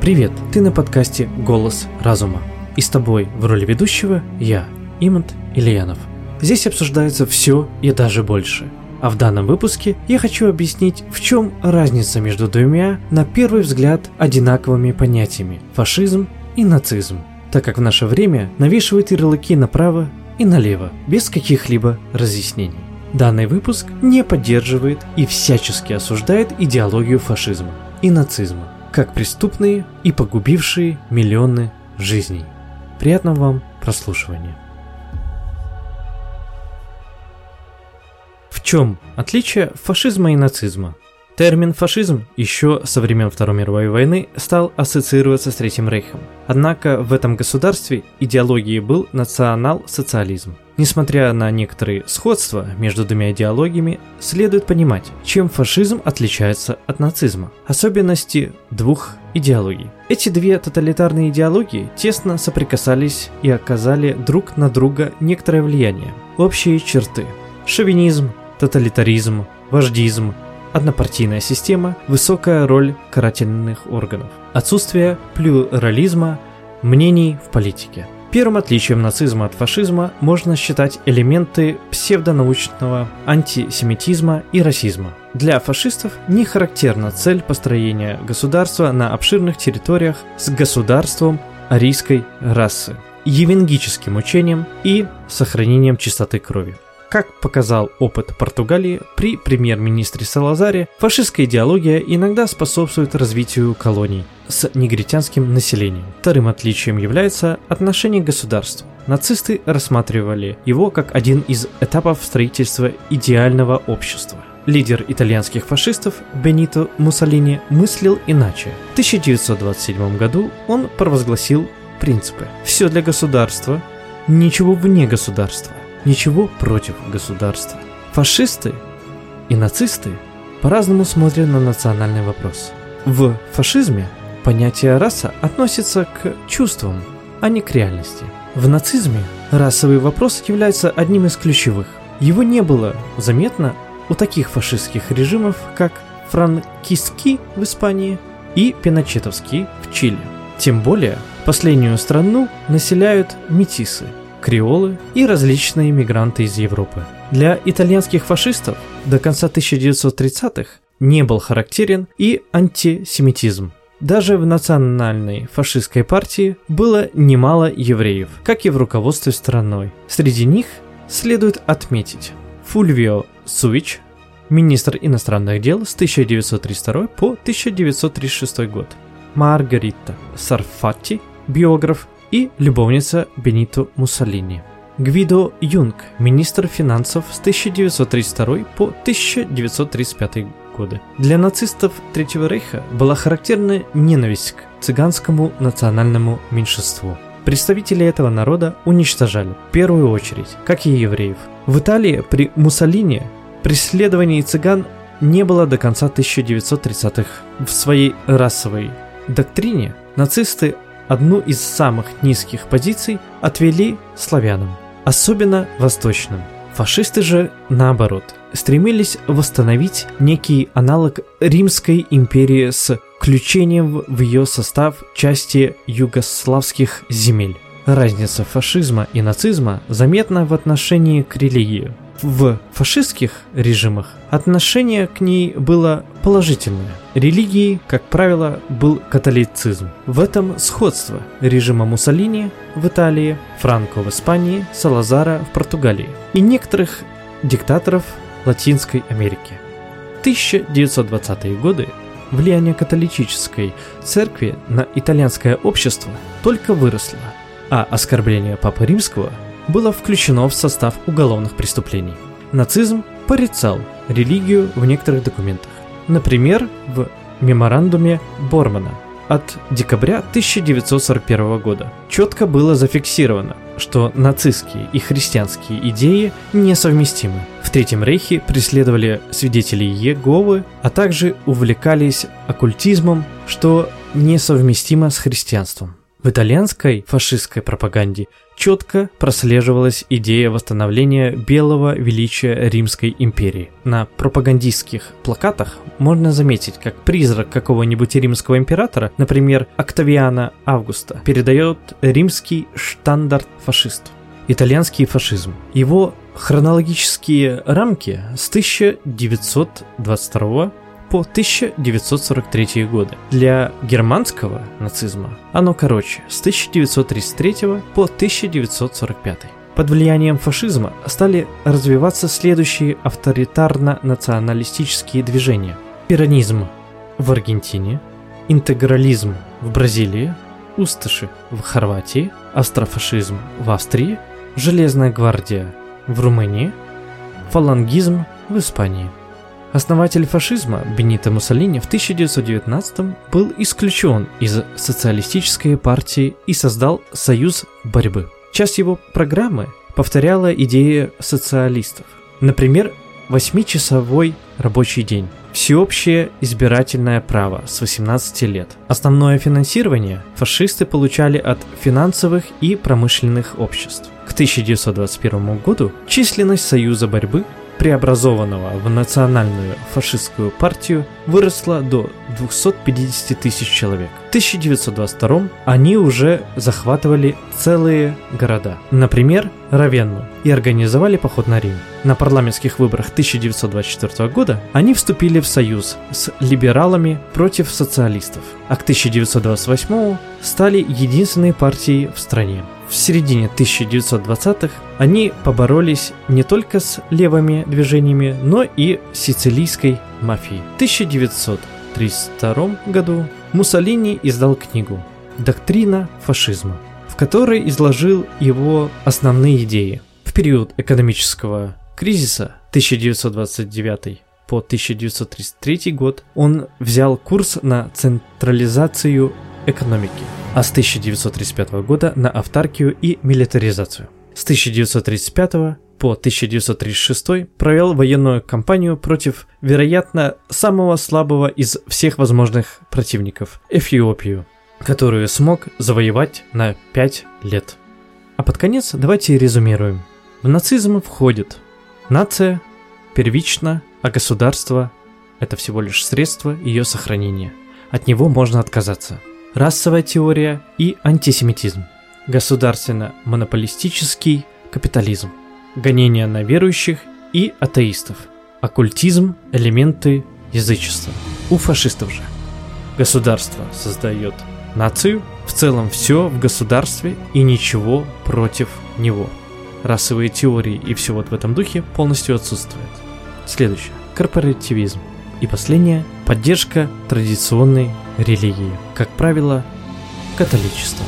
Привет, ты на подкасте «Голос разума». И с тобой в роли ведущего я, Имант Ильянов. Здесь обсуждается все и даже больше. А в данном выпуске я хочу объяснить, в чем разница между двумя, на первый взгляд, одинаковыми понятиями – фашизм и нацизм, так как в наше время навешивают ярлыки направо и налево, без каких-либо разъяснений. Данный выпуск не поддерживает и всячески осуждает идеологию фашизма и нацизма – как преступные и погубившие миллионы жизней. Приятного вам прослушивания. В чем отличие фашизма и нацизма? Термин «фашизм» еще со времен Второй мировой войны стал ассоциироваться с Третьим Рейхом. Однако в этом государстве идеологией был национал-социализм. Несмотря на некоторые сходства между двумя идеологиями, следует понимать, чем фашизм отличается от нацизма. Особенности двух идеологий. Эти две тоталитарные идеологии тесно соприкасались и оказали друг на друга некоторое влияние. Общие черты. Шовинизм, тоталитаризм, вождизм, однопартийная система, высокая роль карательных органов, отсутствие плюрализма мнений в политике. Первым отличием нацизма от фашизма можно считать элементы псевдонаучного антисемитизма и расизма. Для фашистов не характерна цель построения государства на обширных территориях с государством арийской расы, евангическим учением и сохранением чистоты крови. Как показал опыт Португалии, при премьер-министре Салазаре фашистская идеология иногда способствует развитию колоний с негритянским населением. Вторым отличием является отношение государства. Нацисты рассматривали его как один из этапов строительства идеального общества. Лидер итальянских фашистов Бенито Муссолини мыслил иначе. В 1927 году он провозгласил принципы «все для государства, ничего вне государства» ничего против государства. Фашисты и нацисты по-разному смотрят на национальный вопрос. В фашизме понятие раса относится к чувствам, а не к реальности. В нацизме расовый вопрос является одним из ключевых. Его не было заметно у таких фашистских режимов, как франкистский в Испании и пиночетовский в Чили. Тем более, последнюю страну населяют метисы – креолы и различные мигранты из Европы. Для итальянских фашистов до конца 1930-х не был характерен и антисемитизм. Даже в национальной фашистской партии было немало евреев, как и в руководстве страной. Среди них следует отметить Фульвио Сувич, министр иностранных дел с 1932 по 1936 год, Маргарита Сарфати, биограф и любовница Бенито Муссолини. Гвидо Юнг, министр финансов с 1932 по 1935 годы. Для нацистов Третьего Рейха была характерна ненависть к цыганскому национальному меньшинству. Представители этого народа уничтожали, в первую очередь, как и евреев. В Италии при Муссолини преследований цыган не было до конца 1930-х. В своей расовой доктрине нацисты одну из самых низких позиций отвели славянам, особенно восточным. Фашисты же, наоборот, стремились восстановить некий аналог Римской империи с включением в ее состав части югославских земель. Разница фашизма и нацизма заметна в отношении к религии. В фашистских режимах отношение к ней было положительное. Религией, как правило, был католицизм. В этом сходство режима Муссолини в Италии, Франко в Испании, Салазара в Португалии и некоторых диктаторов Латинской Америки. В 1920-е годы влияние католической церкви на итальянское общество только выросло, а оскорбление Папы Римского – было включено в состав уголовных преступлений. Нацизм порицал религию в некоторых документах. Например, в меморандуме Бормана от декабря 1941 года четко было зафиксировано, что нацистские и христианские идеи несовместимы. В Третьем Рейхе преследовали свидетелей Иеговы, а также увлекались оккультизмом, что несовместимо с христианством. В итальянской фашистской пропаганде четко прослеживалась идея восстановления белого величия Римской империи. На пропагандистских плакатах можно заметить, как призрак какого-нибудь римского императора, например, Октавиана Августа, передает римский штандарт фашисту. Итальянский фашизм. Его хронологические рамки с 1922 по 1943 годы. Для германского нацизма оно короче, с 1933 по 1945. Под влиянием фашизма стали развиваться следующие авторитарно-националистические движения. Пиранизм в Аргентине, интегрализм в Бразилии, усташи в Хорватии, астрофашизм в Австрии, Железная гвардия в Румынии, фалангизм в Испании – Основатель фашизма Бенито Муссолини в 1919 был исключен из социалистической партии и создал Союз борьбы. Часть его программы повторяла идеи социалистов. Например, восьмичасовой рабочий день, всеобщее избирательное право с 18 лет. Основное финансирование фашисты получали от финансовых и промышленных обществ. К 1921 году численность Союза борьбы преобразованного в национальную фашистскую партию, выросла до 250 тысяч человек. В 1922 они уже захватывали целые города, например, Равенну, и организовали поход на Рим. На парламентских выборах 1924 года они вступили в союз с либералами против социалистов, а к 1928 стали единственной партией в стране. В середине 1920-х они поборолись не только с левыми движениями, но и сицилийской мафией. В 1932 году Муссолини издал книгу «Доктрина фашизма», в которой изложил его основные идеи. В период экономического кризиса 1929 по 1933 год он взял курс на централизацию экономики – а с 1935 года на автаркию и милитаризацию. С 1935 по 1936 провел военную кампанию против, вероятно, самого слабого из всех возможных противников – Эфиопию, которую смог завоевать на 5 лет. А под конец давайте резюмируем. В нацизм входит нация первично, а государство – это всего лишь средство ее сохранения. От него можно отказаться – расовая теория и антисемитизм, государственно-монополистический капитализм, гонения на верующих и атеистов, оккультизм, элементы язычества. У фашистов же. Государство создает нацию, в целом все в государстве и ничего против него. Расовые теории и все вот в этом духе полностью отсутствуют. Следующее. Корпоративизм. И последнее – поддержка традиционной религии, как правило, католичество.